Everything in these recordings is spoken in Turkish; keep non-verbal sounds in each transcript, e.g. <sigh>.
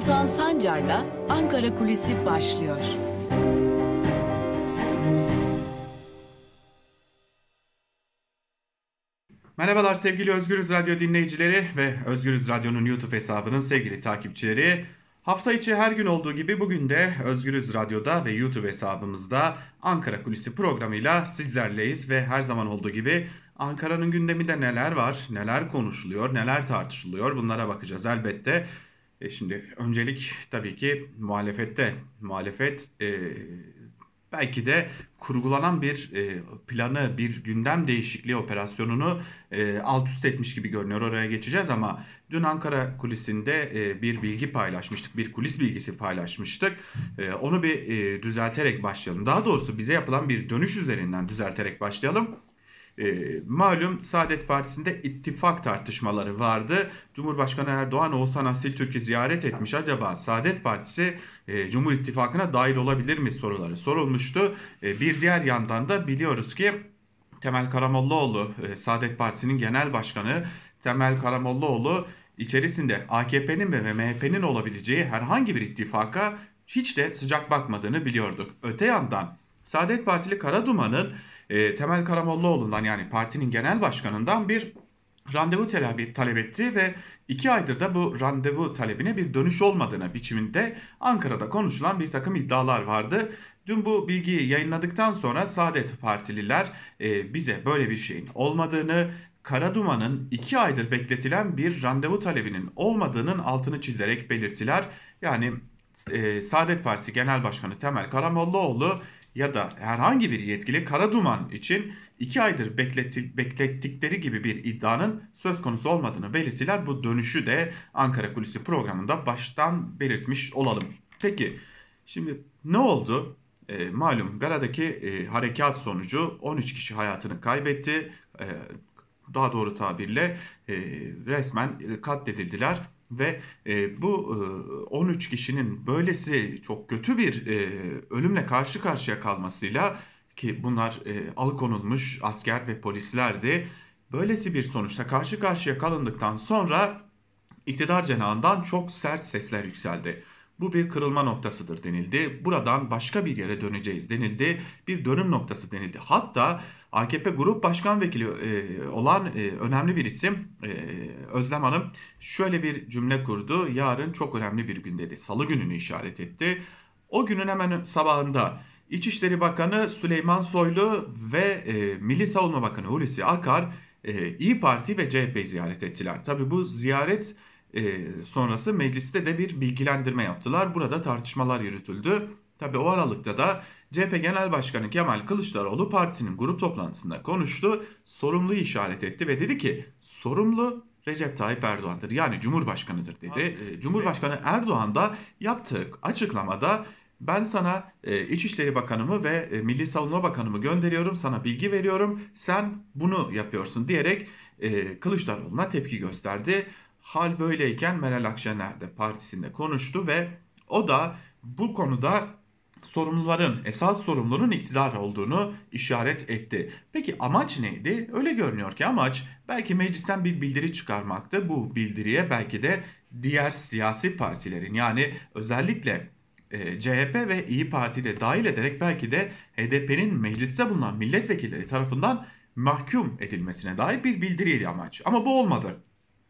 Altan Sancar'la Ankara Kulisi başlıyor. Merhabalar sevgili Özgürüz Radyo dinleyicileri ve Özgürüz Radyo'nun YouTube hesabının sevgili takipçileri. Hafta içi her gün olduğu gibi bugün de Özgürüz Radyo'da ve YouTube hesabımızda Ankara Kulisi programıyla sizlerleyiz ve her zaman olduğu gibi Ankara'nın gündeminde neler var, neler konuşuluyor, neler tartışılıyor bunlara bakacağız elbette. E şimdi öncelik tabii ki muhalefette. Muhalefet e, belki de kurgulanan bir e, planı, bir gündem değişikliği operasyonunu e, alt üst etmiş gibi görünüyor. Oraya geçeceğiz ama dün Ankara kulisinde e, bir bilgi paylaşmıştık, bir kulis bilgisi paylaşmıştık. E, onu bir e, düzelterek başlayalım. Daha doğrusu bize yapılan bir dönüş üzerinden düzelterek başlayalım. E, malum Saadet Partisi'nde ittifak tartışmaları vardı. Cumhurbaşkanı Erdoğan Oğuzhan Asil Türk'ü ziyaret etmiş. Acaba Saadet Partisi e, Cumhur İttifakı'na dahil olabilir mi soruları sorulmuştu. E, bir diğer yandan da biliyoruz ki Temel Karamollaoğlu e, Saadet Partisi'nin genel başkanı Temel Karamollaoğlu içerisinde AKP'nin ve MHP'nin olabileceği herhangi bir ittifaka hiç de sıcak bakmadığını biliyorduk. Öte yandan Saadet Partili Karaduman'ın e, Temel Karamollaoğlu'ndan yani partinin genel başkanından bir randevu talebi talep etti ve iki aydır da bu randevu talebine bir dönüş olmadığına biçiminde Ankara'da konuşulan bir takım iddialar vardı. Dün bu bilgiyi yayınladıktan sonra Saadet Partililer e, bize böyle bir şeyin olmadığını, Karaduman'ın iki aydır bekletilen bir randevu talebinin olmadığının altını çizerek belirttiler. Yani e, Saadet Partisi Genel Başkanı Temel Karamollaoğlu ya da herhangi bir yetkili Karaduman için 2 aydır beklettikleri gibi bir iddianın söz konusu olmadığını belirtiler. Bu dönüşü de Ankara Kulisi programında baştan belirtmiş olalım. Peki şimdi ne oldu? E, malum Gara'daki e, harekat sonucu 13 kişi hayatını kaybetti. E, daha doğru tabirle e, resmen katledildiler ve e, bu e, 13 kişinin böylesi çok kötü bir e, ölümle karşı karşıya kalmasıyla ki bunlar e, alıkonulmuş asker ve polislerdi. Böylesi bir sonuçta karşı karşıya kalındıktan sonra iktidar cenahından çok sert sesler yükseldi. Bu bir kırılma noktasıdır denildi. Buradan başka bir yere döneceğiz denildi. Bir dönüm noktası denildi. Hatta AKP Grup Başkan Vekili e, olan e, önemli bir isim e, Özlem Hanım şöyle bir cümle kurdu. Yarın çok önemli bir gün dedi. Salı gününü işaret etti. O günün hemen sabahında İçişleri Bakanı Süleyman Soylu ve e, Milli Savunma Bakanı Hulusi Akar İyi Parti ve CHP ziyaret ettiler. Tabi bu ziyaret sonrası mecliste de bir bilgilendirme yaptılar. Burada tartışmalar yürütüldü. Tabi o aralıkta da CHP Genel Başkanı Kemal Kılıçdaroğlu partinin grup toplantısında konuştu. Sorumluyu işaret etti ve dedi ki sorumlu Recep Tayyip Erdoğan'dır yani Cumhurbaşkanı'dır dedi. Abi, Cumhurbaşkanı Erdoğan da yaptığı açıklamada ben sana e, İçişleri Bakanımı ve e, Milli Savunma Bakanımı gönderiyorum sana bilgi veriyorum sen bunu yapıyorsun diyerek e, Kılıçdaroğlu'na tepki gösterdi. Hal böyleyken Meral Akşener de partisinde konuştu ve o da bu konuda sorumluların, esas sorumlunun iktidar olduğunu işaret etti. Peki amaç neydi? Öyle görünüyor ki amaç belki meclisten bir bildiri çıkarmaktı. Bu bildiriye belki de diğer siyasi partilerin yani özellikle e, CHP ve İyi Parti de dahil ederek belki de HDP'nin mecliste bulunan milletvekilleri tarafından mahkum edilmesine dair bir bildiriydi amaç. Ama bu olmadı.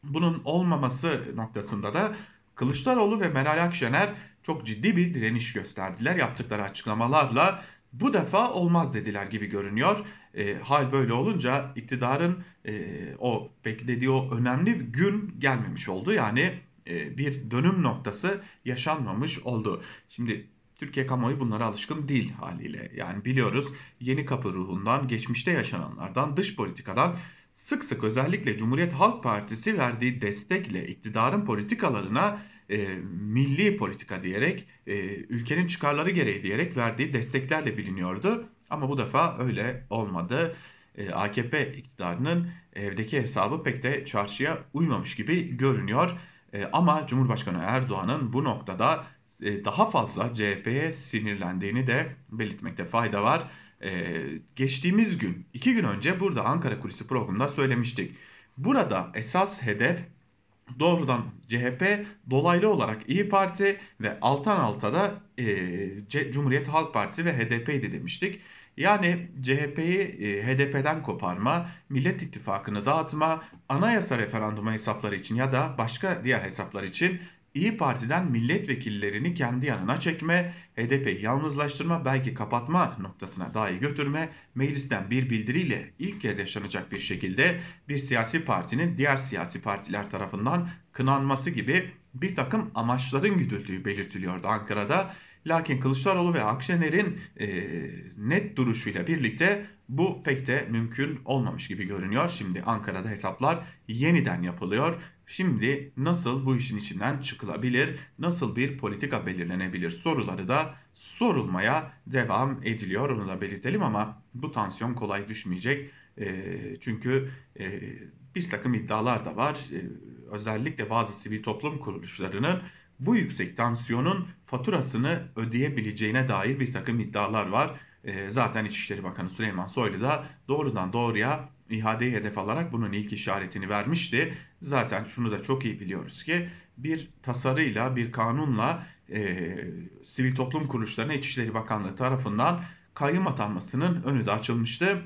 Bunun olmaması noktasında da Kılıçdaroğlu ve Meral Akşener çok ciddi bir direniş gösterdiler. Yaptıkları açıklamalarla bu defa olmaz dediler gibi görünüyor. E, hal böyle olunca iktidarın e, o beklediği o önemli gün gelmemiş oldu. Yani e, bir dönüm noktası yaşanmamış oldu. Şimdi Türkiye kamuoyu bunlara alışkın değil haliyle. Yani biliyoruz yeni kapı ruhundan, geçmişte yaşananlardan, dış politikadan sık sık özellikle Cumhuriyet Halk Partisi verdiği destekle iktidarın politikalarına e, milli politika diyerek, e, ülkenin çıkarları gereği diyerek verdiği desteklerle biliniyordu. Ama bu defa öyle olmadı. E, AKP iktidarının evdeki hesabı pek de çarşıya uymamış gibi görünüyor. E, ama Cumhurbaşkanı Erdoğan'ın bu noktada e, daha fazla CHP'ye sinirlendiğini de belirtmekte fayda var. E, geçtiğimiz gün, iki gün önce burada Ankara Kulisi programında söylemiştik. Burada esas hedef doğrudan CHP, dolaylı olarak İyi Parti ve alttan alta da e, Cumhuriyet Halk Partisi ve HDP'ydi demiştik. Yani CHP'yi e, HDP'den koparma, Millet İttifakı'nı dağıtma, anayasa referandumu hesapları için ya da başka diğer hesaplar için İyi Parti'den milletvekillerini kendi yanına çekme, HDP'yi yalnızlaştırma, belki kapatma noktasına dahi götürme, meclisten bir bildiriyle ilk kez yaşanacak bir şekilde bir siyasi partinin diğer siyasi partiler tarafından kınanması gibi bir takım amaçların güdüldüğü belirtiliyordu Ankara'da. Lakin Kılıçdaroğlu ve Akşener'in e, net duruşuyla birlikte bu pek de mümkün olmamış gibi görünüyor. Şimdi Ankara'da hesaplar yeniden yapılıyor. Şimdi nasıl bu işin içinden çıkılabilir, nasıl bir politika belirlenebilir soruları da sorulmaya devam ediliyor. Onu da belirtelim ama bu tansiyon kolay düşmeyecek. E, çünkü e, bir takım iddialar da var. E, özellikle bazı sivil toplum kuruluşlarının bu yüksek tansiyonun faturasını ödeyebileceğine dair bir takım iddialar var. E, zaten İçişleri Bakanı Süleyman Soylu da doğrudan doğruya ihadeyi hedef alarak bunun ilk işaretini vermişti. Zaten şunu da çok iyi biliyoruz ki bir tasarıyla, bir kanunla e, sivil toplum kuruluşlarına İçişleri Bakanlığı tarafından kayyum atanmasının önü de açılmıştı.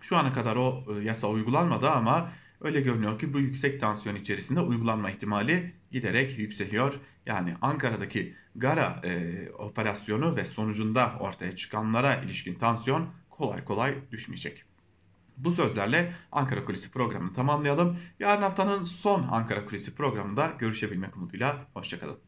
Şu ana kadar o e, yasa uygulanmadı ama öyle görünüyor ki bu yüksek tansiyon içerisinde uygulanma ihtimali giderek yükseliyor. Yani Ankara'daki Gara e, operasyonu ve sonucunda ortaya çıkanlara ilişkin tansiyon kolay kolay düşmeyecek. Bu sözlerle Ankara Kulisi programını tamamlayalım. Yarın haftanın son Ankara Kulisi programında görüşebilmek umuduyla. Hoşçakalın.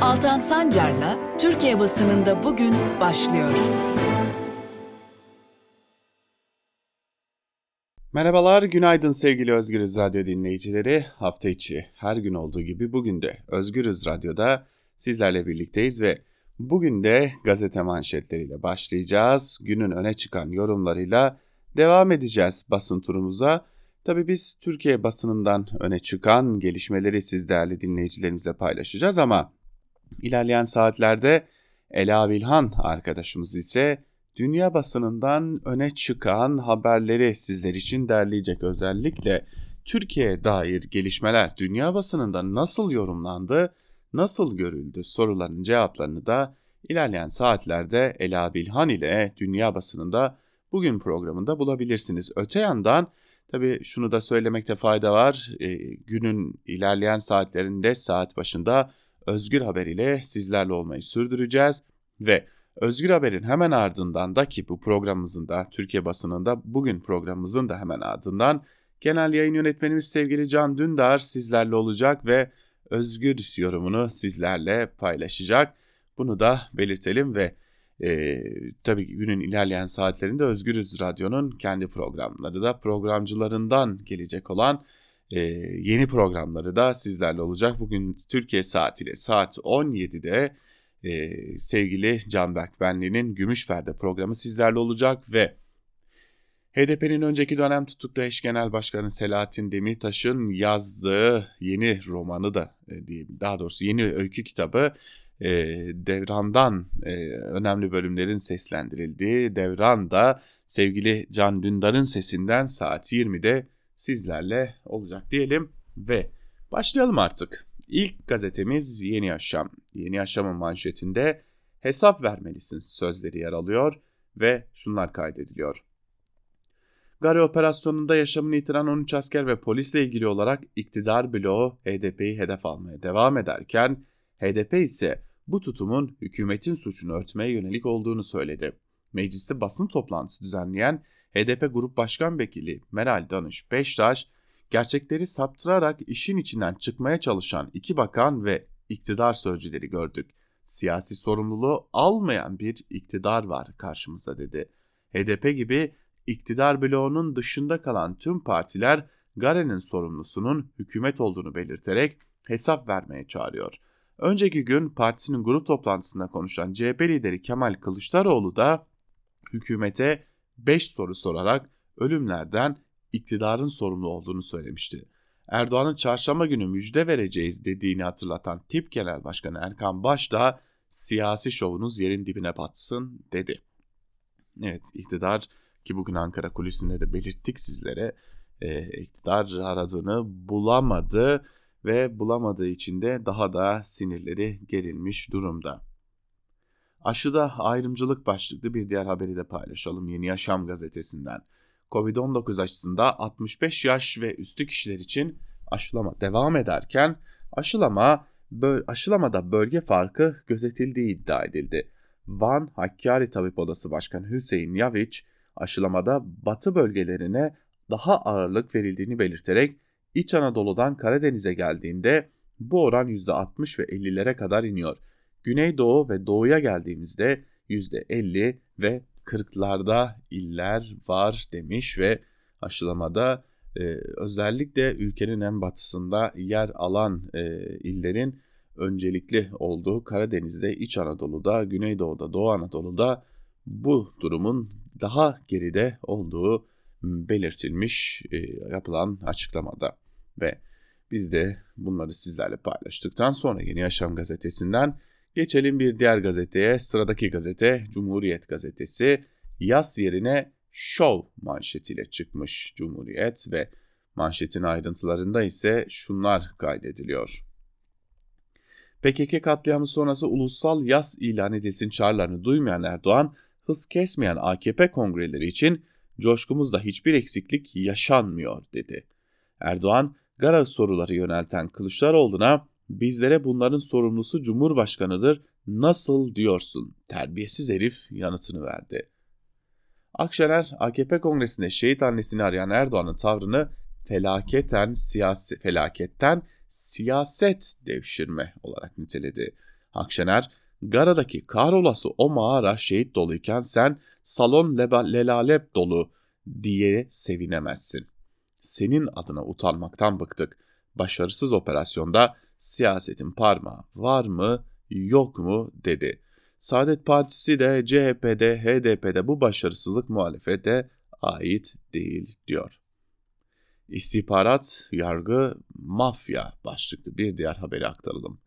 Altan Sancar'la Türkiye basınında bugün başlıyor. Merhabalar, günaydın sevgili Özgürüz Radyo dinleyicileri. Hafta içi her gün olduğu gibi bugün de Özgürüz Radyo'da sizlerle birlikteyiz ve bugün de gazete manşetleriyle başlayacağız. Günün öne çıkan yorumlarıyla devam edeceğiz basın turumuza. Tabii biz Türkiye basınından öne çıkan gelişmeleri siz değerli dinleyicilerimizle paylaşacağız ama ilerleyen saatlerde Ela Bilhan arkadaşımız ise dünya basınından öne çıkan haberleri sizler için derleyecek özellikle Türkiye'ye dair gelişmeler dünya basınında nasıl yorumlandı, nasıl görüldü soruların cevaplarını da ilerleyen saatlerde Ela Bilhan ile dünya basınında bugün programında bulabilirsiniz. Öte yandan tabii şunu da söylemekte fayda var. E, günün ilerleyen saatlerinde saat başında Özgür Haber ile sizlerle olmayı sürdüreceğiz ve Özgür Haber'in hemen ardından da ki bu programımızın da Türkiye basınında bugün programımızın da hemen ardından genel yayın yönetmenimiz sevgili Can Dündar sizlerle olacak ve Özgür yorumunu sizlerle paylaşacak. Bunu da belirtelim ve e, tabii günün ilerleyen saatlerinde Özgürüz Radyo'nun kendi programları da programcılarından gelecek olan e, yeni programları da sizlerle olacak. Bugün Türkiye saatiyle saat 17'de e, sevgili Canberk Benli'nin Gümüş Perde programı sizlerle olacak ve HDP'nin önceki dönem tutuklu eş genel başkanı Selahattin Demirtaş'ın yazdığı yeni romanı da diyeyim daha doğrusu yeni öykü kitabı Devran'dan önemli bölümlerin seslendirildiği Devran da sevgili Can Dündar'ın sesinden saat 20'de sizlerle olacak diyelim ve başlayalım artık. İlk gazetemiz Yeni Yaşam. Yeni Yaşam'ın manşetinde hesap vermelisin sözleri yer alıyor ve şunlar kaydediliyor. Gari operasyonunda yaşamını yitiren 13 asker ve polisle ilgili olarak iktidar bloğu HDP'yi hedef almaya devam ederken HDP ise bu tutumun hükümetin suçunu örtmeye yönelik olduğunu söyledi. Mecliste basın toplantısı düzenleyen HDP Grup Başkan Vekili Meral Danış Beştaş, gerçekleri saptırarak işin içinden çıkmaya çalışan iki bakan ve iktidar sözcüleri gördük. Siyasi sorumluluğu almayan bir iktidar var karşımıza dedi. HDP gibi iktidar bloğunun dışında kalan tüm partiler Gare'nin sorumlusunun hükümet olduğunu belirterek hesap vermeye çağırıyor. Önceki gün partisinin grup toplantısında konuşan CHP lideri Kemal Kılıçdaroğlu da hükümete 5 soru sorarak ölümlerden iktidarın sorumlu olduğunu söylemişti. Erdoğan'ın çarşamba günü müjde vereceğiz dediğini hatırlatan TİP Genel Başkanı Erkan Baş da siyasi şovunuz yerin dibine batsın dedi. Evet iktidar ki bugün Ankara kulisinde de belirttik sizlere e, iktidar aradığını bulamadı ve bulamadığı için de daha da sinirleri gerilmiş durumda. Aşıda ayrımcılık başlıklı bir diğer haberi de paylaşalım Yeni Yaşam gazetesinden. Covid-19 aşısında 65 yaş ve üstü kişiler için aşılama devam ederken aşılama böl aşılamada bölge farkı gözetildiği iddia edildi. Van Hakkari Tabip Odası Başkanı Hüseyin Yaviç aşılamada batı bölgelerine daha ağırlık verildiğini belirterek İç Anadolu'dan Karadeniz'e geldiğinde bu oran %60 ve 50'lere kadar iniyor. Güneydoğu ve doğuya geldiğimizde %50 ve 40'larda iller var demiş ve aşılamada e, özellikle ülkenin en batısında yer alan e, illerin öncelikli olduğu Karadeniz'de, İç Anadolu'da, Güneydoğu'da, Doğu Anadolu'da bu durumun daha geride olduğu belirtilmiş e, yapılan açıklamada. Ve biz de bunları sizlerle paylaştıktan sonra Yeni Yaşam gazetesinden geçelim bir diğer gazeteye. Sıradaki gazete Cumhuriyet gazetesi yaz yerine şov manşetiyle çıkmış Cumhuriyet ve manşetin ayrıntılarında ise şunlar kaydediliyor. PKK katliamı sonrası ulusal yaz ilan edilsin çağrılarını duymayan Erdoğan, hız kesmeyen AKP kongreleri için coşkumuzda hiçbir eksiklik yaşanmıyor dedi. Erdoğan, Gara soruları yönelten Kılıçdaroğlu'na bizlere bunların sorumlusu Cumhurbaşkanı'dır nasıl diyorsun terbiyesiz herif yanıtını verdi. Akşener AKP kongresinde şehit annesini arayan Erdoğan'ın tavrını felaketen siyasi felaketten siyaset devşirme olarak niteledi. Akşener, Gara'daki kahrolası o mağara şehit doluyken sen salon lelalep dolu diye sevinemezsin. Senin adına utanmaktan bıktık. Başarısız operasyonda siyasetin parmağı var mı yok mu dedi. Saadet Partisi de CHP'de HDP'de bu başarısızlık muhalefete ait değil diyor. İstihbarat, yargı, mafya başlıklı bir diğer haberi aktaralım.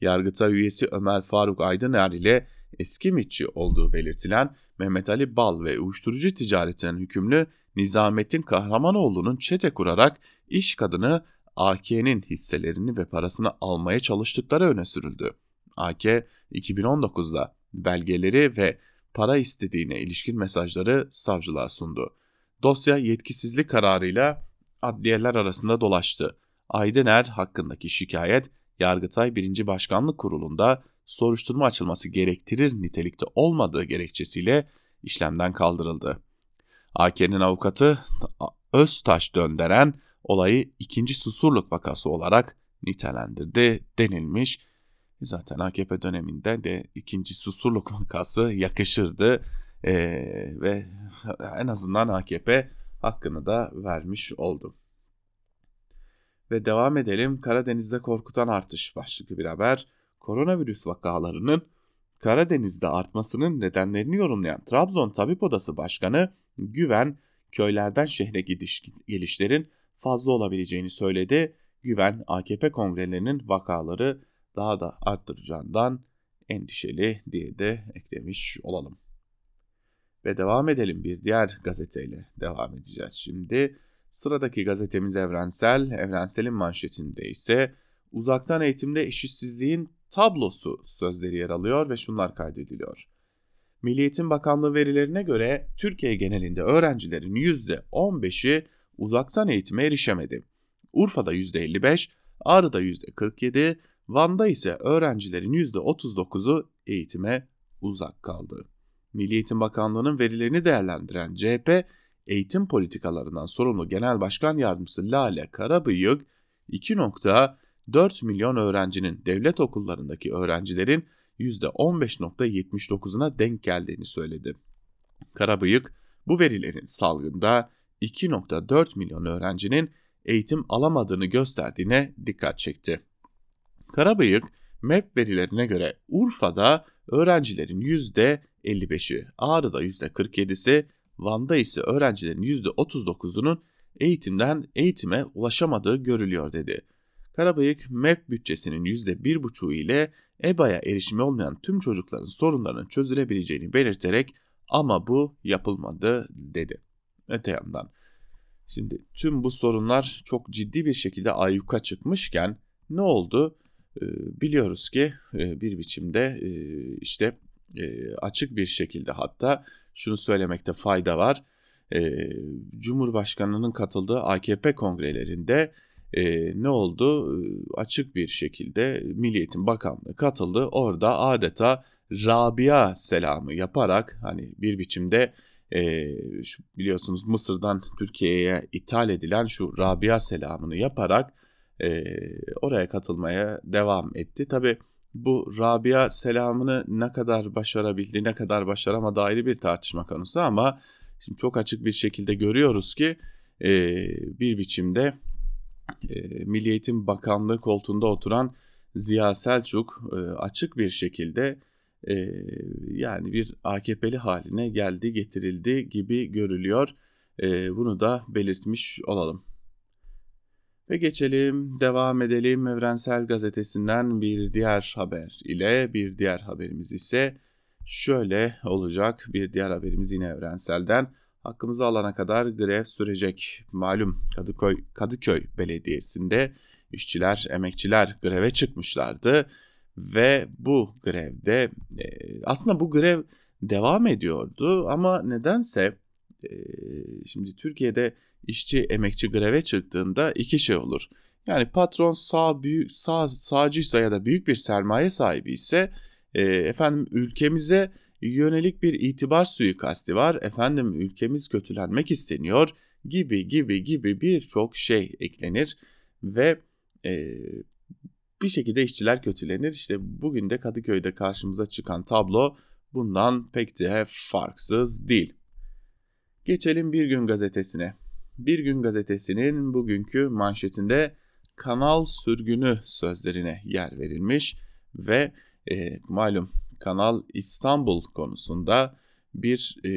Yargıtay üyesi Ömer Faruk Aydıner ile eski mitçi olduğu belirtilen Mehmet Ali Bal ve uyuşturucu ticaretinden hükümlü Nizamettin Kahramanoğlu'nun çete kurarak iş kadını AK'nin hisselerini ve parasını almaya çalıştıkları öne sürüldü. AK 2019'da belgeleri ve para istediğine ilişkin mesajları savcılığa sundu. Dosya yetkisizlik kararıyla adliyeler arasında dolaştı. Aydener hakkındaki şikayet Yargıtay 1. Başkanlık Kurulu'nda soruşturma açılması gerektirir nitelikte olmadığı gerekçesiyle işlemden kaldırıldı. AK'nin avukatı Öztaş Dönderen olayı ikinci susurluk vakası olarak nitelendirdi denilmiş. Zaten AKP döneminde de ikinci susurluk <laughs> vakası yakışırdı ee, ve en azından AKP hakkını da vermiş oldu. Ve devam edelim Karadeniz'de korkutan artış başlıklı bir haber. Koronavirüs vakalarının Karadeniz'de artmasının nedenlerini yorumlayan Trabzon Tabip Odası Başkanı Güven, köylerden şehre gidiş gelişlerin fazla olabileceğini söyledi. Güven, AKP kongrelerinin vakaları daha da arttıracağından endişeli diye de eklemiş olalım. Ve devam edelim bir diğer gazeteyle devam edeceğiz şimdi. Sıradaki gazetemiz Evrensel. Evrensel'in manşetinde ise uzaktan eğitimde eşitsizliğin tablosu sözleri yer alıyor ve şunlar kaydediliyor. Milli Eğitim Bakanlığı verilerine göre Türkiye genelinde öğrencilerin %15'i uzaktan eğitime erişemedi. Urfa'da %55, Ağrı'da %47, Van'da ise öğrencilerin %39'u eğitime uzak kaldı. Milli Eğitim Bakanlığı'nın verilerini değerlendiren CHP, eğitim politikalarından sorumlu Genel Başkan Yardımcısı Lale Karabıyık, 2.4 milyon öğrencinin devlet okullarındaki öğrencilerin %15.79'una denk geldiğini söyledi. Karabıyık, bu verilerin salgında 2.4 milyon öğrencinin eğitim alamadığını gösterdiğine dikkat çekti. Karabıyık, MEP verilerine göre Urfa'da öğrencilerin %55'i, Ağrı'da %47'si, Van'da ise öğrencilerin %39'unun eğitimden eğitime ulaşamadığı görülüyor dedi. Karabıyık MEP bütçesinin %1,5 ile EBA'ya erişimi olmayan tüm çocukların sorunlarının çözülebileceğini belirterek Ama bu yapılmadı dedi. Öte yandan şimdi tüm bu sorunlar çok ciddi bir şekilde ayyuka çıkmışken ne oldu? Ee, biliyoruz ki e, bir biçimde e, işte e, açık bir şekilde hatta şunu söylemekte fayda var. Cumhurbaşkanının katıldığı AKP kongrelerinde ne oldu? Açık bir şekilde Milli Eğitim Bakanlığı katıldı. Orada adeta Rabia selamı yaparak hani bir biçimde e, şu, biliyorsunuz Mısır'dan Türkiye'ye ithal edilen şu Rabia selamını yaparak e, oraya katılmaya devam etti. Tabi bu Rabia selamını ne kadar başarabildi, ne kadar başaramadı ayrı bir tartışma konusu ama şimdi çok açık bir şekilde görüyoruz ki e, bir biçimde e, Milli Eğitim Bakanlığı koltuğunda oturan Ziya Selçuk e, açık bir şekilde e, yani bir AKP'li haline geldi, getirildi gibi görülüyor. E, bunu da belirtmiş olalım. Ve geçelim, devam edelim Evrensel Gazetesi'nden bir diğer haber ile bir diğer haberimiz ise şöyle olacak. Bir diğer haberimiz yine Evrensel'den. Hakkımızı alana kadar grev sürecek. Malum Kadıköy, Kadıköy Belediyesi'nde işçiler, emekçiler greve çıkmışlardı ve bu grevde e, aslında bu grev devam ediyordu ama nedense e, şimdi Türkiye'de işçi emekçi greve çıktığında iki şey olur. Yani patron sağ büyük sağ sağcıysa ya da büyük bir sermaye sahibi ise e, efendim ülkemize yönelik bir itibar suikasti var. Efendim ülkemiz kötülenmek isteniyor gibi gibi gibi birçok şey eklenir ve bir şekilde işçiler kötülenir. İşte bugün de Kadıköy'de karşımıza çıkan tablo bundan pek de farksız değil. Geçelim Bir Gün Gazetesi'ne. Bir Gün Gazetesi'nin bugünkü manşetinde kanal sürgünü sözlerine yer verilmiş ve e, malum Kanal İstanbul konusunda bir e,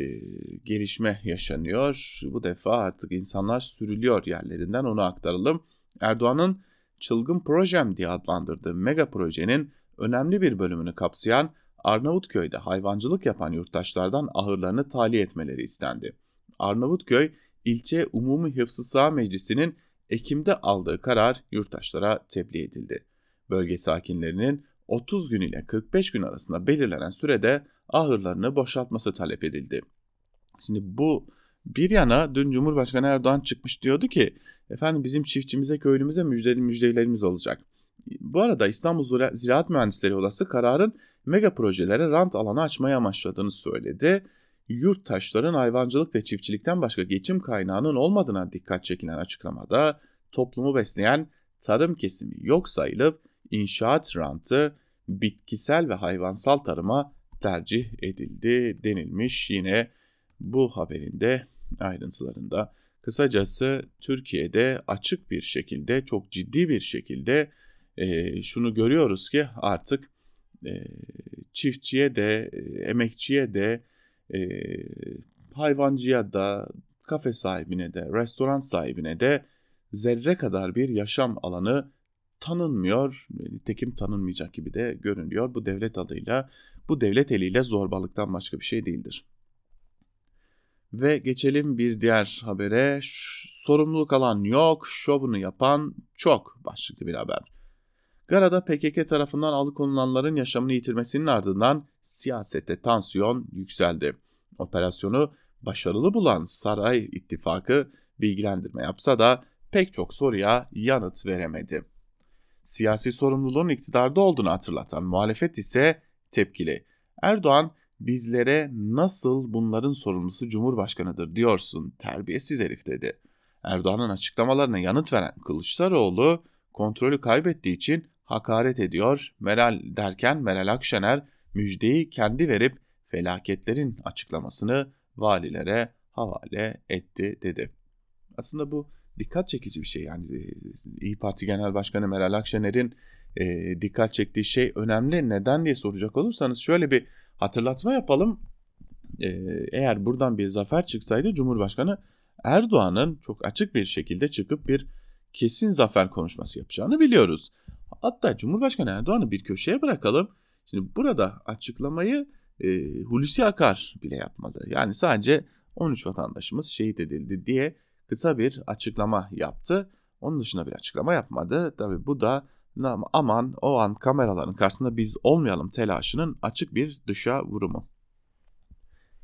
gelişme yaşanıyor. Bu defa artık insanlar sürülüyor yerlerinden onu aktaralım. Erdoğan'ın çılgın projem diye adlandırdığı mega projenin önemli bir bölümünü kapsayan Arnavutköy'de hayvancılık yapan yurttaşlardan ahırlarını tahliye etmeleri istendi. Arnavutköy İlçe Umumi Hıfzı Sağ Meclisi'nin Ekim'de aldığı karar yurttaşlara tebliğ edildi. Bölge sakinlerinin 30 gün ile 45 gün arasında belirlenen sürede ahırlarını boşaltması talep edildi. Şimdi bu bir yana dün Cumhurbaşkanı Erdoğan çıkmış diyordu ki efendim bizim çiftçimize köylümüze müjdeli müjdelerimiz olacak. Bu arada İstanbul Ziraat Mühendisleri Odası kararın mega projelere rant alanı açmayı amaçladığını söyledi. Yurttaşların hayvancılık ve çiftçilikten başka geçim kaynağının olmadığına dikkat çekilen açıklamada toplumu besleyen tarım kesimi yok sayılıp inşaat rantı bitkisel ve hayvansal tarıma tercih edildi denilmiş yine bu haberinde ayrıntılarında. Kısacası Türkiye'de açık bir şekilde çok ciddi bir şekilde e, şunu görüyoruz ki artık e, çiftçiye de e, emekçiye de e, hayvancıya da kafe sahibine de restoran sahibine de zerre kadar bir yaşam alanı tanınmıyor. Nitekim tanınmayacak gibi de görünüyor. Bu devlet adıyla, bu devlet eliyle zorbalıktan başka bir şey değildir. Ve geçelim bir diğer habere. Sorumluluk alan yok, şovunu yapan çok başlıklı bir haber. Gara'da PKK tarafından alıkonulanların yaşamını yitirmesinin ardından siyasette tansiyon yükseldi. Operasyonu başarılı bulan Saray İttifakı bilgilendirme yapsa da pek çok soruya yanıt veremedi. Siyasi sorumluluğun iktidarda olduğunu hatırlatan muhalefet ise tepkili. Erdoğan bizlere nasıl bunların sorumlusu Cumhurbaşkanıdır diyorsun terbiyesiz herif dedi. Erdoğan'ın açıklamalarına yanıt veren Kılıçdaroğlu kontrolü kaybettiği için hakaret ediyor. Meral derken Meral Akşener müjdeyi kendi verip felaketlerin açıklamasını valilere havale etti dedi. Aslında bu dikkat çekici bir şey. Yani e, İyi Parti Genel Başkanı Meral Akşener'in e, dikkat çektiği şey önemli. Neden diye soracak olursanız şöyle bir hatırlatma yapalım. E, eğer buradan bir zafer çıksaydı Cumhurbaşkanı Erdoğan'ın çok açık bir şekilde çıkıp bir kesin zafer konuşması yapacağını biliyoruz. Hatta Cumhurbaşkanı Erdoğan'ı bir köşeye bırakalım. Şimdi burada açıklamayı e, Hulusi Akar bile yapmadı. Yani sadece 13 vatandaşımız şehit edildi diye kısa bir açıklama yaptı. Onun dışında bir açıklama yapmadı. Tabii bu da aman o an kameraların karşısında biz olmayalım telaşının açık bir dışa vurumu.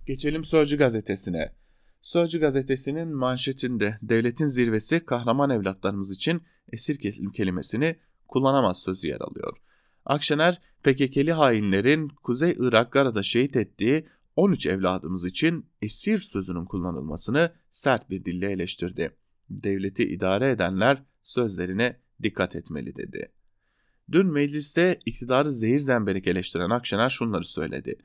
Geçelim Sözcü gazetesine. Sözcü gazetesinin manşetinde devletin zirvesi kahraman evlatlarımız için esir kelimesini kullanamaz sözü yer alıyor. Akşener, PKK'li hainlerin Kuzey Irak Gara'da şehit ettiği 13 evladımız için esir sözünün kullanılmasını sert bir dille eleştirdi. Devleti idare edenler sözlerine dikkat etmeli dedi. Dün mecliste iktidarı zehir zemberek eleştiren Akşener şunları söyledi.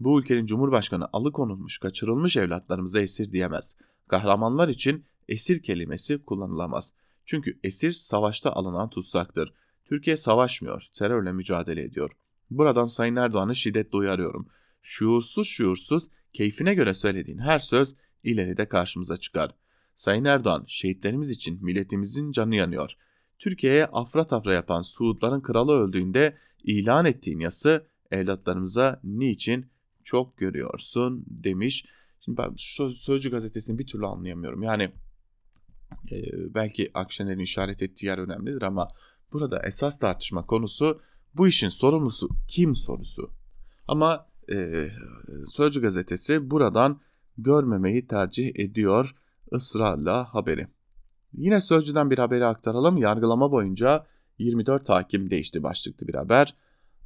Bu ülkenin cumhurbaşkanı alıkonulmuş, kaçırılmış evlatlarımıza esir diyemez. Kahramanlar için esir kelimesi kullanılamaz. Çünkü esir savaşta alınan tutsaktır. Türkiye savaşmıyor, terörle mücadele ediyor. Buradan Sayın Erdoğan'ı şiddetle uyarıyorum. Şuursuz şuursuz, keyfine göre söylediğin her söz ileride karşımıza çıkar. Sayın Erdoğan, şehitlerimiz için milletimizin canı yanıyor. Türkiye'ye afra tafra yapan Suudların kralı öldüğünde ilan ettiğin yası evlatlarımıza niçin çok görüyorsun demiş. Şimdi ben Sözcü gazetesini bir türlü anlayamıyorum. Yani e, belki Akşener'in işaret ettiği yer önemlidir ama burada esas tartışma konusu bu işin sorumlusu kim sorusu. Ama e, Sözcü gazetesi buradan görmemeyi tercih ediyor ısrarla haberi. Yine Sözcü'den bir haberi aktaralım. Yargılama boyunca 24 hakim değişti başlıklı bir haber.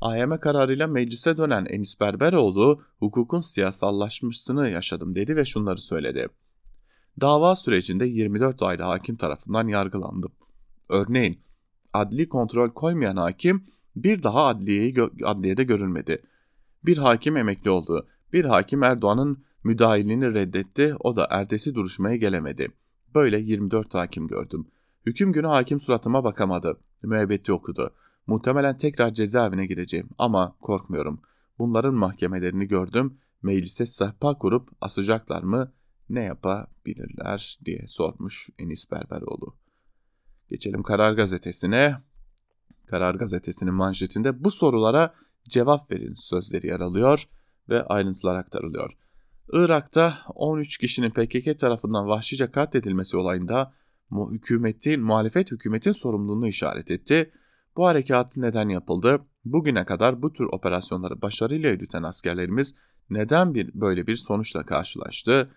AYM kararıyla meclise dönen Enis Berberoğlu hukukun siyasallaşmasını yaşadım dedi ve şunları söyledi. Dava sürecinde 24 ayrı hakim tarafından yargılandım. Örneğin adli kontrol koymayan hakim bir daha adliyeyi gö- adliyede görülmedi. Bir hakim emekli oldu. Bir hakim Erdoğan'ın müdahilini reddetti. O da ertesi duruşmaya gelemedi. Böyle 24 hakim gördüm. Hüküm günü hakim suratıma bakamadı. Müebbeti okudu. Muhtemelen tekrar cezaevine gireceğim ama korkmuyorum. Bunların mahkemelerini gördüm. Meclise sehpa kurup asacaklar mı? Ne yapabilirler diye sormuş Enis Berberoğlu. Geçelim Karar Gazetesi'ne. Karar Gazetesi'nin manşetinde bu sorulara cevap verin sözleri yer alıyor ve ayrıntılar aktarılıyor. Irak'ta 13 kişinin PKK tarafından vahşice katledilmesi olayında hükümetin, muhalefet hükümetin sorumluluğunu işaret etti. Bu harekat neden yapıldı? Bugüne kadar bu tür operasyonları başarıyla yürüten askerlerimiz neden bir böyle bir sonuçla karşılaştı?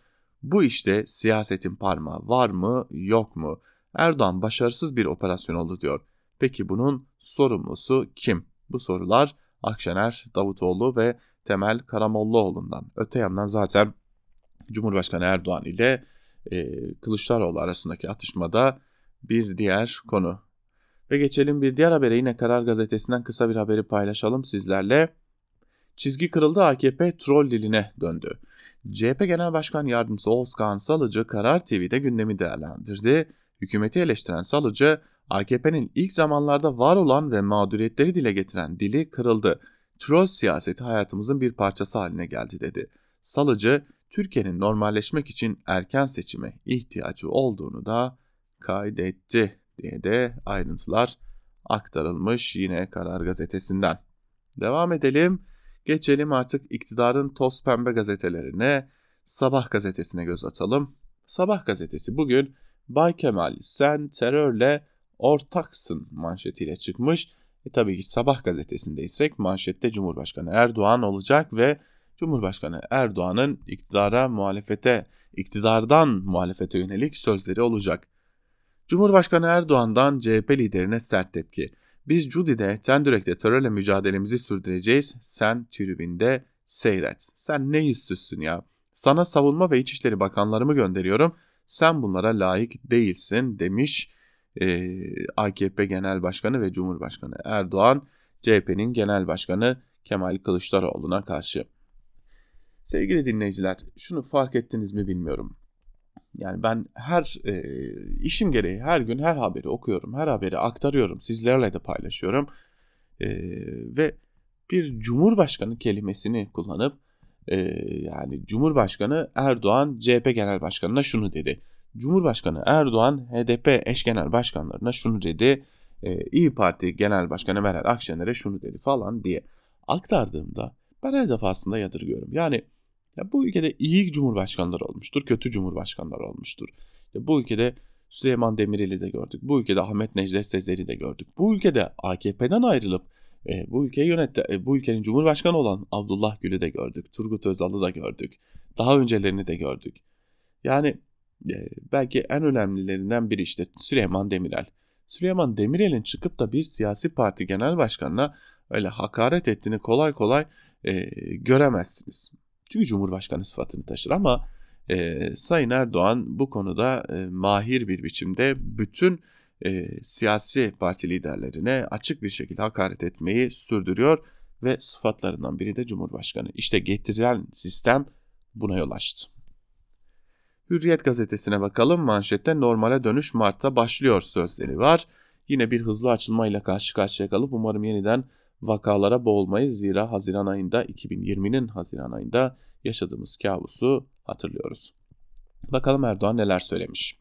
Bu işte siyasetin parmağı var mı yok mu? Erdoğan başarısız bir operasyon oldu diyor. Peki bunun sorumlusu kim? Bu sorular Akşener, Davutoğlu ve Temel Karamollaoğlu'ndan. Öte yandan zaten Cumhurbaşkanı Erdoğan ile e, Kılıçdaroğlu arasındaki atışmada bir diğer konu. Ve geçelim bir diğer habere yine Karar Gazetesi'nden kısa bir haberi paylaşalım sizlerle. Çizgi kırıldı AKP troll diline döndü. CHP Genel Başkan Yardımcısı Oğuzkan Salıcı Karar TV'de gündemi değerlendirdi. Hükümeti eleştiren Salıcı, AKP'nin ilk zamanlarda var olan ve mağduriyetleri dile getiren dili kırıldı. Troll siyaseti hayatımızın bir parçası haline geldi dedi. Salıcı, Türkiye'nin normalleşmek için erken seçime ihtiyacı olduğunu da kaydetti diye de ayrıntılar aktarılmış yine Karar Gazetesi'nden. Devam edelim. Geçelim artık iktidarın toz pembe gazetelerine. Sabah gazetesine göz atalım. Sabah gazetesi bugün Bay Kemal sen terörle ortaksın manşetiyle çıkmış. E tabii ki Sabah gazetesindeysek manşette Cumhurbaşkanı Erdoğan olacak ve Cumhurbaşkanı Erdoğan'ın iktidara muhalefete, iktidardan muhalefete yönelik sözleri olacak. Cumhurbaşkanı Erdoğan'dan CHP liderine sert tepki. Biz Cudi'de, Tendürek'te terörle mücadelemizi sürdüreceğiz. Sen tribünde seyret. Sen ne yüzsüzsün ya. Sana savunma ve İçişleri Bakanlarımı gönderiyorum. Sen bunlara layık değilsin demiş e, AKP Genel Başkanı ve Cumhurbaşkanı Erdoğan, CHP'nin Genel Başkanı Kemal Kılıçdaroğlu'na karşı. Sevgili dinleyiciler, şunu fark ettiniz mi bilmiyorum. Yani ben her e, işim gereği her gün her haberi okuyorum, her haberi aktarıyorum, sizlerle de paylaşıyorum. E, ve bir cumhurbaşkanı kelimesini kullanıp e, yani Cumhurbaşkanı Erdoğan CHP Genel Başkanı'na şunu dedi. Cumhurbaşkanı Erdoğan HDP eş genel başkanlarına şunu dedi. E, İyi Parti Genel Başkanı Meral Akşener'e şunu dedi falan diye aktardığımda ben her defasında yadırgıyorum. Yani ya bu ülkede iyi cumhurbaşkanları olmuştur, kötü cumhurbaşkanları olmuştur. Ya bu ülkede Süleyman Demirel'i de gördük. Bu ülkede Ahmet Necdet Sezer'i de gördük. Bu ülkede AKP'den ayrılıp e, bu ülkeyi yönetti, e, bu ülkenin cumhurbaşkanı olan Abdullah Gül'ü de gördük. Turgut Özal'ı da gördük. Daha öncelerini de gördük. Yani belki en önemlilerinden biri işte Süleyman Demirel. Süleyman Demirel'in çıkıp da bir siyasi parti genel başkanına öyle hakaret ettiğini kolay kolay e, göremezsiniz. Çünkü Cumhurbaşkanı sıfatını taşır ama e, Sayın Erdoğan bu konuda e, mahir bir biçimde bütün e, siyasi parti liderlerine açık bir şekilde hakaret etmeyi sürdürüyor ve sıfatlarından biri de Cumhurbaşkanı. İşte getirilen sistem buna yol açtı. Hürriyet gazetesine bakalım. Manşette normale dönüş Mart'ta başlıyor sözleri var. Yine bir hızlı açılmayla karşı karşıya kalıp umarım yeniden vakalara boğulmayız. Zira Haziran ayında 2020'nin Haziran ayında yaşadığımız kabusu hatırlıyoruz. Bakalım Erdoğan neler söylemiş.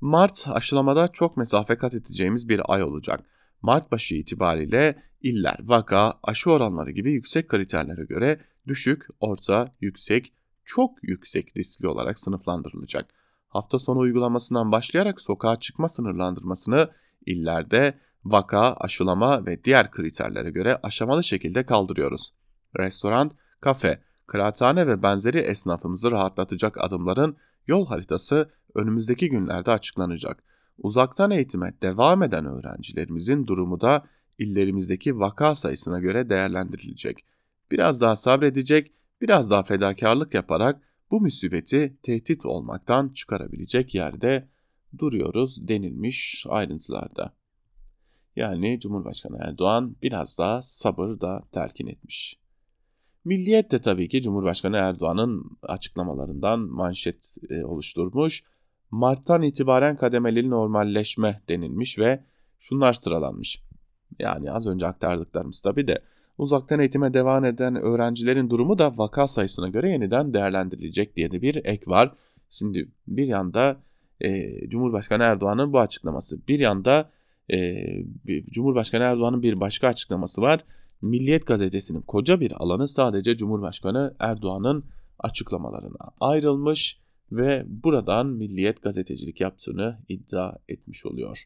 Mart aşılamada çok mesafe kat edeceğimiz bir ay olacak. Mart başı itibariyle iller, vaka, aşı oranları gibi yüksek kriterlere göre düşük, orta, yüksek, çok yüksek riskli olarak sınıflandırılacak. Hafta sonu uygulamasından başlayarak sokağa çıkma sınırlandırmasını illerde vaka, aşılama ve diğer kriterlere göre aşamalı şekilde kaldırıyoruz. Restoran, kafe, kıraathane ve benzeri esnafımızı rahatlatacak adımların yol haritası önümüzdeki günlerde açıklanacak. Uzaktan eğitime devam eden öğrencilerimizin durumu da illerimizdeki vaka sayısına göre değerlendirilecek. Biraz daha sabredecek, biraz daha fedakarlık yaparak bu müsibeti tehdit olmaktan çıkarabilecek yerde duruyoruz denilmiş ayrıntılarda. Yani Cumhurbaşkanı Erdoğan biraz daha sabır da telkin etmiş. Milliyet de tabii ki Cumhurbaşkanı Erdoğan'ın açıklamalarından manşet e, oluşturmuş. Mart'tan itibaren kademeli normalleşme denilmiş ve şunlar sıralanmış. Yani az önce aktardıklarımız tabii de uzaktan eğitime devam eden öğrencilerin durumu da vaka sayısına göre yeniden değerlendirilecek diye de bir ek var. Şimdi bir yanda e, Cumhurbaşkanı Erdoğan'ın bu açıklaması, bir yanda e, Cumhurbaşkanı Erdoğan'ın bir başka açıklaması var. Milliyet gazetesinin koca bir alanı sadece Cumhurbaşkanı Erdoğan'ın açıklamalarına ayrılmış ve buradan Milliyet gazetecilik yaptığını iddia etmiş oluyor.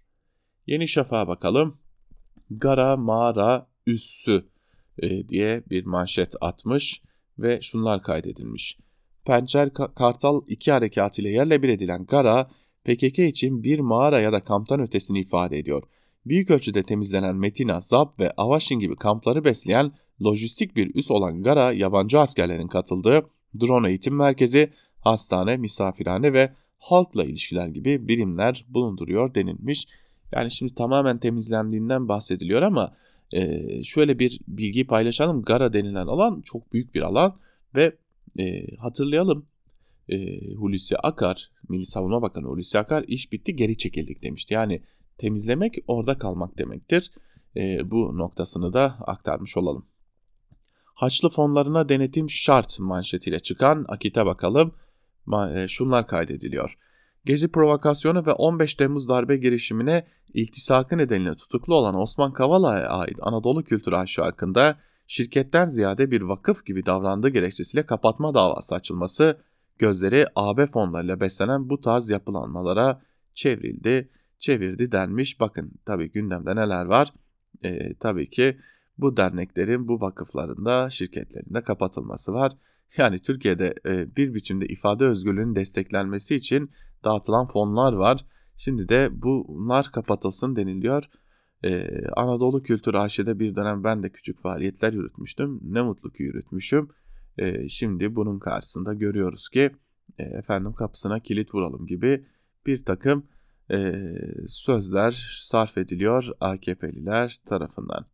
Yeni Şafak'a bakalım. Gara mağara üssü e, diye bir manşet atmış ve şunlar kaydedilmiş. Pençer Kartal iki harekatıyla yerle bir edilen Gara, PKK için bir mağara ya da kamptan ötesini ifade ediyor. Büyük ölçüde temizlenen Metina, Zab ve Avaşin gibi kampları besleyen lojistik bir üs olan Gara, yabancı askerlerin katıldığı drone eğitim merkezi, hastane, misafirhane ve halkla ilişkiler gibi birimler bulunduruyor denilmiş. Yani şimdi tamamen temizlendiğinden bahsediliyor ama e, şöyle bir bilgi paylaşalım. Gara denilen alan çok büyük bir alan ve e, hatırlayalım e, Hulusi Akar, Milli Savunma Bakanı Hulusi Akar iş bitti geri çekildik demişti. Yani temizlemek orada kalmak demektir. E, bu noktasını da aktarmış olalım. Haçlı fonlarına denetim şart manşetiyle çıkan Akit'e bakalım. E, şunlar kaydediliyor. Gezi provokasyonu ve 15 Temmuz darbe girişimine iltisakı nedeniyle tutuklu olan Osman Kavala'ya ait Anadolu Kültür Aşı hakkında şirketten ziyade bir vakıf gibi davrandığı gerekçesiyle kapatma davası açılması gözleri AB fonlarıyla beslenen bu tarz yapılanmalara çevrildi, çevirdi denmiş. Bakın tabii gündemde neler var? E, tabii ki bu derneklerin, bu vakıflarında, şirketlerinde kapatılması var. Yani Türkiye'de e, bir biçimde ifade özgürlüğünün desteklenmesi için dağıtılan fonlar var. Şimdi de bunlar kapatılsın deniliyor. Ee, Anadolu Kültür AŞ'de bir dönem ben de küçük faaliyetler yürütmüştüm. Ne mutlu ki yürütmüşüm. Ee, şimdi bunun karşısında görüyoruz ki e, efendim kapısına kilit vuralım gibi bir takım e, sözler sarf ediliyor AKP'liler tarafından.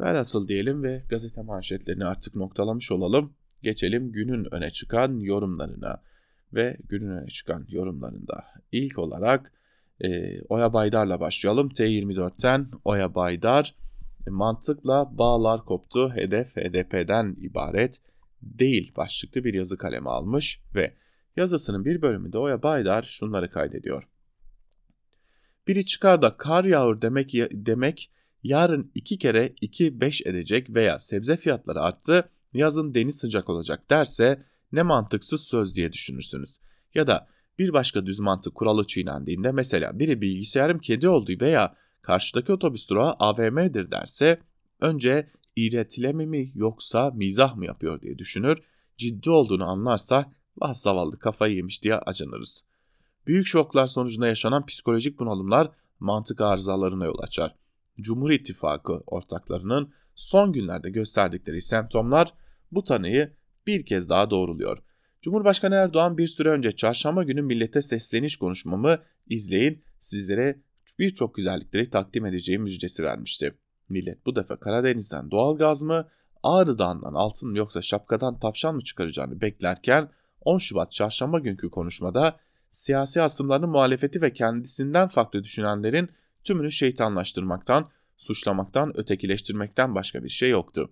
Velhasıl diyelim ve gazete manşetlerini artık noktalamış olalım. Geçelim günün öne çıkan yorumlarına ve günün öne çıkan yorumlarında. İlk olarak e, Oya Baydar'la başlayalım. T24'ten Oya Baydar e, mantıkla bağlar koptu. Hedef HDP'den ibaret değil başlıklı bir yazı kaleme almış ve yazısının bir bölümünde Oya Baydar şunları kaydediyor. Biri çıkar da kar yağır demek demek yarın iki kere iki beş edecek veya sebze fiyatları arttı yazın deniz sıcak olacak derse ne mantıksız söz diye düşünürsünüz. Ya da bir başka düz mantık kuralı çiğnendiğinde mesela biri bilgisayarım kedi oldu veya karşıdaki otobüs durağı AVM'dir derse önce iğretileme mi yoksa mizah mı yapıyor diye düşünür, ciddi olduğunu anlarsa vah zavallı kafayı yemiş diye acınırız. Büyük şoklar sonucunda yaşanan psikolojik bunalımlar mantık arızalarına yol açar. Cumhur İttifakı ortaklarının son günlerde gösterdikleri semptomlar bu tanıyı bir kez daha doğruluyor. Cumhurbaşkanı Erdoğan bir süre önce çarşamba günü millete sesleniş konuşmamı izleyin sizlere birçok güzellikleri takdim edeceğim müjdesi vermişti. Millet bu defa Karadeniz'den doğal gaz mı, Ağrı Dağı'ndan altın mı yoksa şapkadan tavşan mı çıkaracağını beklerken 10 Şubat çarşamba günkü konuşmada siyasi asımların muhalefeti ve kendisinden farklı düşünenlerin tümünü şeytanlaştırmaktan, suçlamaktan, ötekileştirmekten başka bir şey yoktu.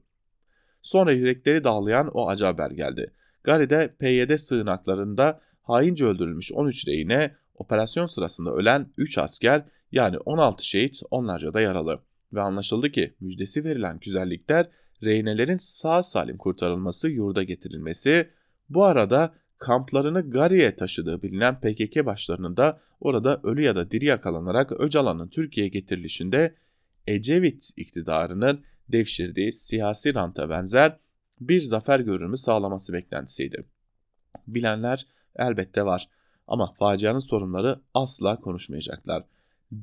Sonra yürekleri dağlayan o acı haber geldi. Gari'de PYD sığınaklarında haince öldürülmüş 13 rehine, operasyon sırasında ölen 3 asker yani 16 şehit onlarca da yaralı. Ve anlaşıldı ki müjdesi verilen güzellikler rehinelerin sağ salim kurtarılması, yurda getirilmesi, bu arada kamplarını Gari'ye taşıdığı bilinen PKK başlarının da orada ölü ya da diri yakalanarak Öcalan'ın Türkiye'ye getirilişinde Ecevit iktidarının devşirdiği siyasi ranta benzer bir zafer görünümü sağlaması beklentisiydi. Bilenler elbette var ama facianın sorunları asla konuşmayacaklar.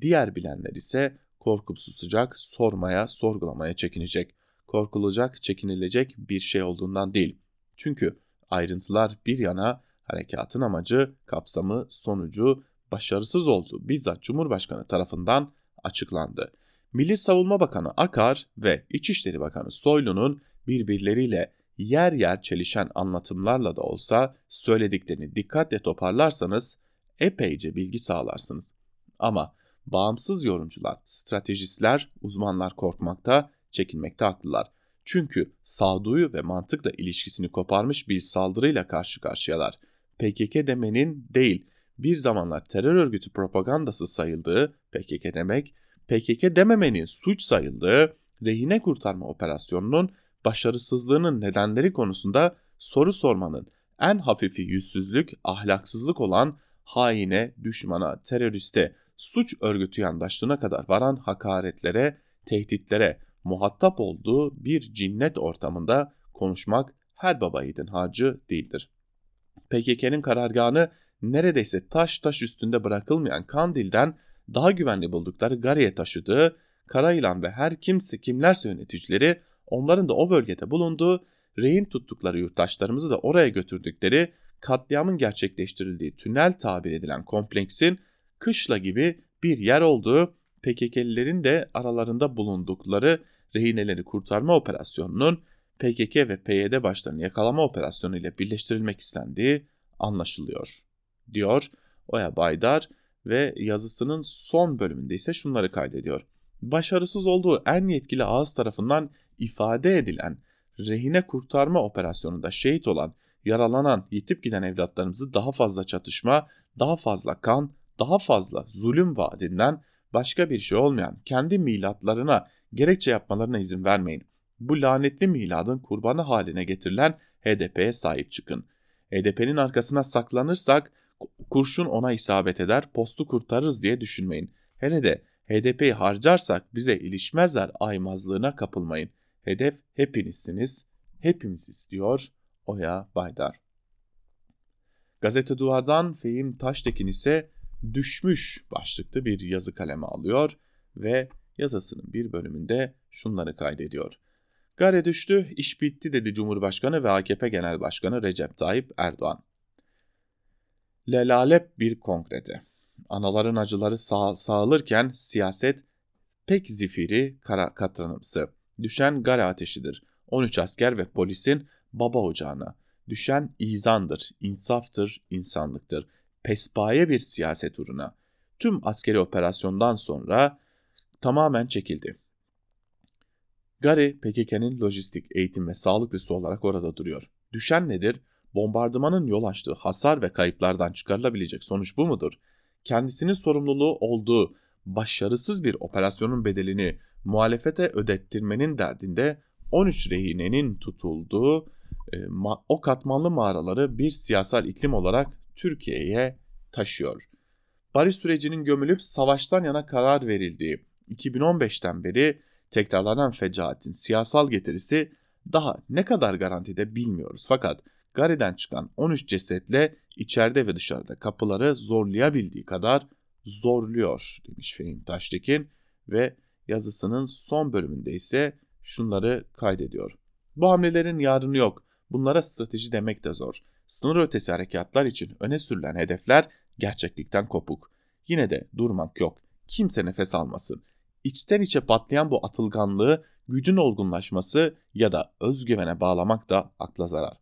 Diğer bilenler ise korkup susacak, sormaya, sorgulamaya çekinecek. Korkulacak, çekinilecek bir şey olduğundan değil. Çünkü ayrıntılar bir yana harekatın amacı, kapsamı, sonucu başarısız oldu bizzat Cumhurbaşkanı tarafından açıklandı. Milli Savunma Bakanı Akar ve İçişleri Bakanı Soylu'nun birbirleriyle yer yer çelişen anlatımlarla da olsa söylediklerini dikkatle toparlarsanız epeyce bilgi sağlarsınız. Ama bağımsız yorumcular, stratejistler, uzmanlar korkmakta, çekinmekte haklılar. Çünkü sağduyu ve mantıkla ilişkisini koparmış bir saldırıyla karşı karşıyalar. PKK demenin değil, bir zamanlar terör örgütü propagandası sayıldığı PKK demek, PKK dememenin suç sayıldığı rehine kurtarma operasyonunun başarısızlığının nedenleri konusunda soru sormanın en hafifi yüzsüzlük, ahlaksızlık olan haine, düşmana, teröriste, suç örgütü yandaşlığına kadar varan hakaretlere, tehditlere muhatap olduğu bir cinnet ortamında konuşmak her baba yiğidin harcı değildir. PKK'nın karargahını neredeyse taş taş üstünde bırakılmayan Kandil'den daha güvenli buldukları Gari'ye taşıdığı Karayılan ve her kimse kimlerse yöneticileri onların da o bölgede bulunduğu rehin tuttukları yurttaşlarımızı da oraya götürdükleri katliamın gerçekleştirildiği tünel tabir edilen kompleksin kışla gibi bir yer olduğu PKK'lilerin de aralarında bulundukları rehineleri kurtarma operasyonunun PKK ve PYD başlarını yakalama operasyonu ile birleştirilmek istendiği anlaşılıyor, diyor Oya Baydar ve yazısının son bölümünde ise şunları kaydediyor. Başarısız olduğu en yetkili ağız tarafından ifade edilen rehine kurtarma operasyonunda şehit olan, yaralanan, yitip giden evlatlarımızı daha fazla çatışma, daha fazla kan, daha fazla zulüm vaadinden başka bir şey olmayan kendi milatlarına gerekçe yapmalarına izin vermeyin. Bu lanetli miladın kurbanı haline getirilen HDP'ye sahip çıkın. HDP'nin arkasına saklanırsak kurşun ona isabet eder, postu kurtarırız diye düşünmeyin. Hele de HDP'yi harcarsak bize ilişmezler aymazlığına kapılmayın. Hedef hepinizsiniz, hepimiziz diyor Oya Baydar. Gazete Duvar'dan Fehim Taştekin ise düşmüş başlıklı bir yazı kaleme alıyor ve yazısının bir bölümünde şunları kaydediyor. Gare düştü, iş bitti dedi Cumhurbaşkanı ve AKP Genel Başkanı Recep Tayyip Erdoğan. Lelalep bir kongrede. Anaların acıları sağ, sağılırken siyaset pek zifiri kara katranımsı. Düşen Gare ateşidir. 13 asker ve polisin baba ocağına. Düşen izandır, insaftır, insanlıktır. Pespaye bir siyaset uğruna. Tüm askeri operasyondan sonra tamamen çekildi. Gari PKK'nın lojistik, eğitim ve sağlık üssü olarak orada duruyor. Düşen nedir? Bombardımanın yol açtığı hasar ve kayıplardan çıkarılabilecek sonuç bu mudur? Kendisinin sorumluluğu olduğu başarısız bir operasyonun bedelini muhalefete ödettirmenin derdinde 13 rehinenin tutulduğu e, o katmanlı mağaraları bir siyasal iklim olarak Türkiye'ye taşıyor. Barış sürecinin gömülüp savaştan yana karar verildiği 2015'ten beri tekrarlanan fecaatin siyasal getirisi daha ne kadar garantide bilmiyoruz. Fakat Gari'den çıkan 13 cesetle içeride ve dışarıda kapıları zorlayabildiği kadar zorluyor demiş Fehim Taştekin ve yazısının son bölümünde ise şunları kaydediyor. Bu hamlelerin yarını yok. Bunlara strateji demek de zor. Sınır ötesi harekatlar için öne sürülen hedefler gerçeklikten kopuk. Yine de durmak yok. Kimse nefes almasın. İçten içe patlayan bu atılganlığı gücün olgunlaşması ya da özgüvene bağlamak da akla zarar.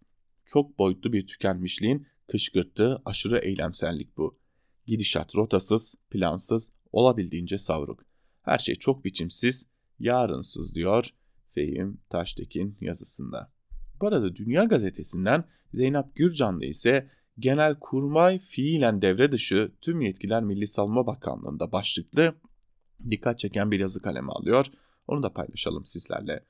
Çok boyutlu bir tükenmişliğin kışkırttığı aşırı eylemsellik bu. Gidişat rotasız, plansız, olabildiğince savruk. Her şey çok biçimsiz, yarınsız diyor Fehim Taştekin yazısında. Bu arada Dünya Gazetesi'nden Zeynep Gürcanlı ise Genel Kurmay fiilen devre dışı tüm yetkiler Milli Savunma Bakanlığı'nda başlıklı dikkat çeken bir yazı kaleme alıyor. Onu da paylaşalım sizlerle.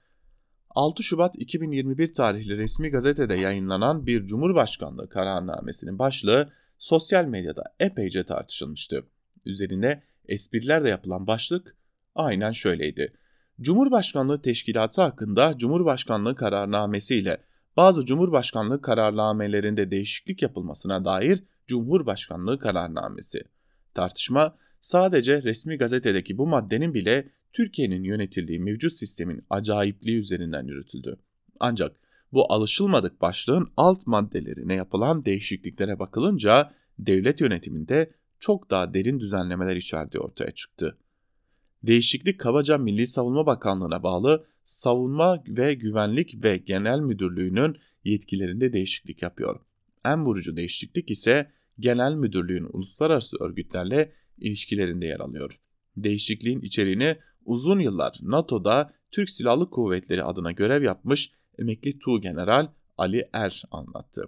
6 Şubat 2021 tarihli resmi gazetede yayınlanan bir Cumhurbaşkanlığı kararnamesinin başlığı sosyal medyada epeyce tartışılmıştı. Üzerinde espriler de yapılan başlık aynen şöyleydi. Cumhurbaşkanlığı Teşkilatı hakkında Cumhurbaşkanlığı kararnamesi ile bazı Cumhurbaşkanlığı kararnamelerinde değişiklik yapılmasına dair Cumhurbaşkanlığı kararnamesi. Tartışma sadece resmi gazetedeki bu maddenin bile Türkiye'nin yönetildiği mevcut sistemin acayipliği üzerinden yürütüldü. Ancak bu alışılmadık başlığın alt maddelerine yapılan değişikliklere bakılınca devlet yönetiminde çok daha derin düzenlemeler içerdiği ortaya çıktı. Değişiklik kabaca Milli Savunma Bakanlığı'na bağlı Savunma ve Güvenlik ve Genel Müdürlüğü'nün yetkilerinde değişiklik yapıyor. En vurucu değişiklik ise Genel Müdürlüğün uluslararası örgütlerle ilişkilerinde yer alıyor. Değişikliğin içeriğini uzun yıllar NATO'da Türk Silahlı Kuvvetleri adına görev yapmış emekli Tuğgeneral Ali Er anlattı.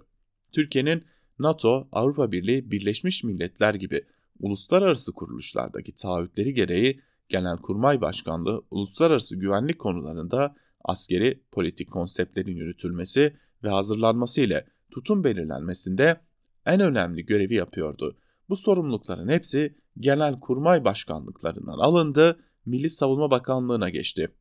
Türkiye'nin NATO, Avrupa Birliği, Birleşmiş Milletler gibi uluslararası kuruluşlardaki taahhütleri gereği Genelkurmay Başkanlığı uluslararası güvenlik konularında askeri politik konseptlerin yürütülmesi ve hazırlanması ile tutum belirlenmesinde en önemli görevi yapıyordu. Bu sorumlulukların hepsi Genelkurmay Başkanlıklarından alındı, Milli Savunma Bakanlığı'na geçti.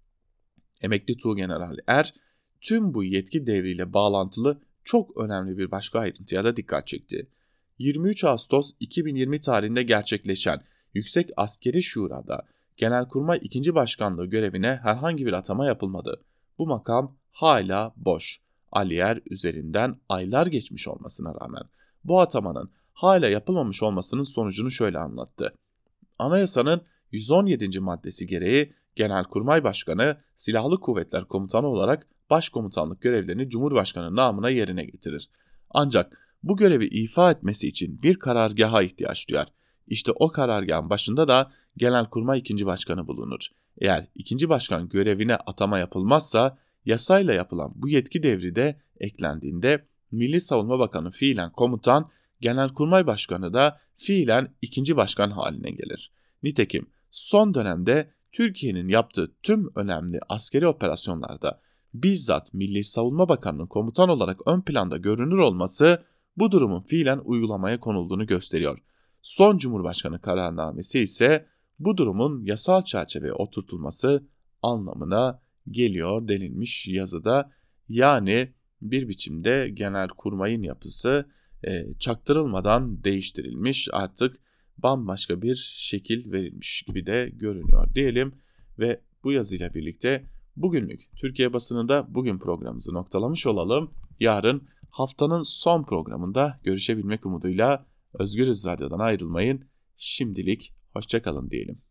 Emekli Tuğgeneral Er, tüm bu yetki devriyle bağlantılı çok önemli bir başka ayrıntıya da dikkat çekti. 23 Ağustos 2020 tarihinde gerçekleşen Yüksek Askeri Şura'da Genelkurmay 2. Başkanlığı görevine herhangi bir atama yapılmadı. Bu makam hala boş. Aliyer üzerinden aylar geçmiş olmasına rağmen bu atamanın hala yapılmamış olmasının sonucunu şöyle anlattı. Anayasanın 117. maddesi gereği Genelkurmay Başkanı Silahlı Kuvvetler Komutanı olarak başkomutanlık görevlerini Cumhurbaşkanı namına yerine getirir. Ancak bu görevi ifa etmesi için bir karargaha ihtiyaç duyar. İşte o karargahın başında da Genelkurmay ikinci başkanı bulunur. Eğer ikinci başkan görevine atama yapılmazsa yasayla yapılan bu yetki devri de eklendiğinde Milli Savunma Bakanı fiilen komutan, Genelkurmay Başkanı da fiilen ikinci başkan haline gelir. Nitekim son dönemde Türkiye'nin yaptığı tüm önemli askeri operasyonlarda bizzat Milli Savunma Bakanı'nın komutan olarak ön planda görünür olması bu durumun fiilen uygulamaya konulduğunu gösteriyor. Son Cumhurbaşkanı kararnamesi ise bu durumun yasal çerçeveye oturtulması anlamına geliyor denilmiş yazıda. Yani bir biçimde genel kurmayın yapısı e, çaktırılmadan değiştirilmiş artık bambaşka bir şekil verilmiş gibi de görünüyor diyelim ve bu yazıyla birlikte bugünlük Türkiye basınında bugün programımızı noktalamış olalım. Yarın haftanın son programında görüşebilmek umuduyla Özgürüz Radyo'dan ayrılmayın. Şimdilik hoşçakalın diyelim.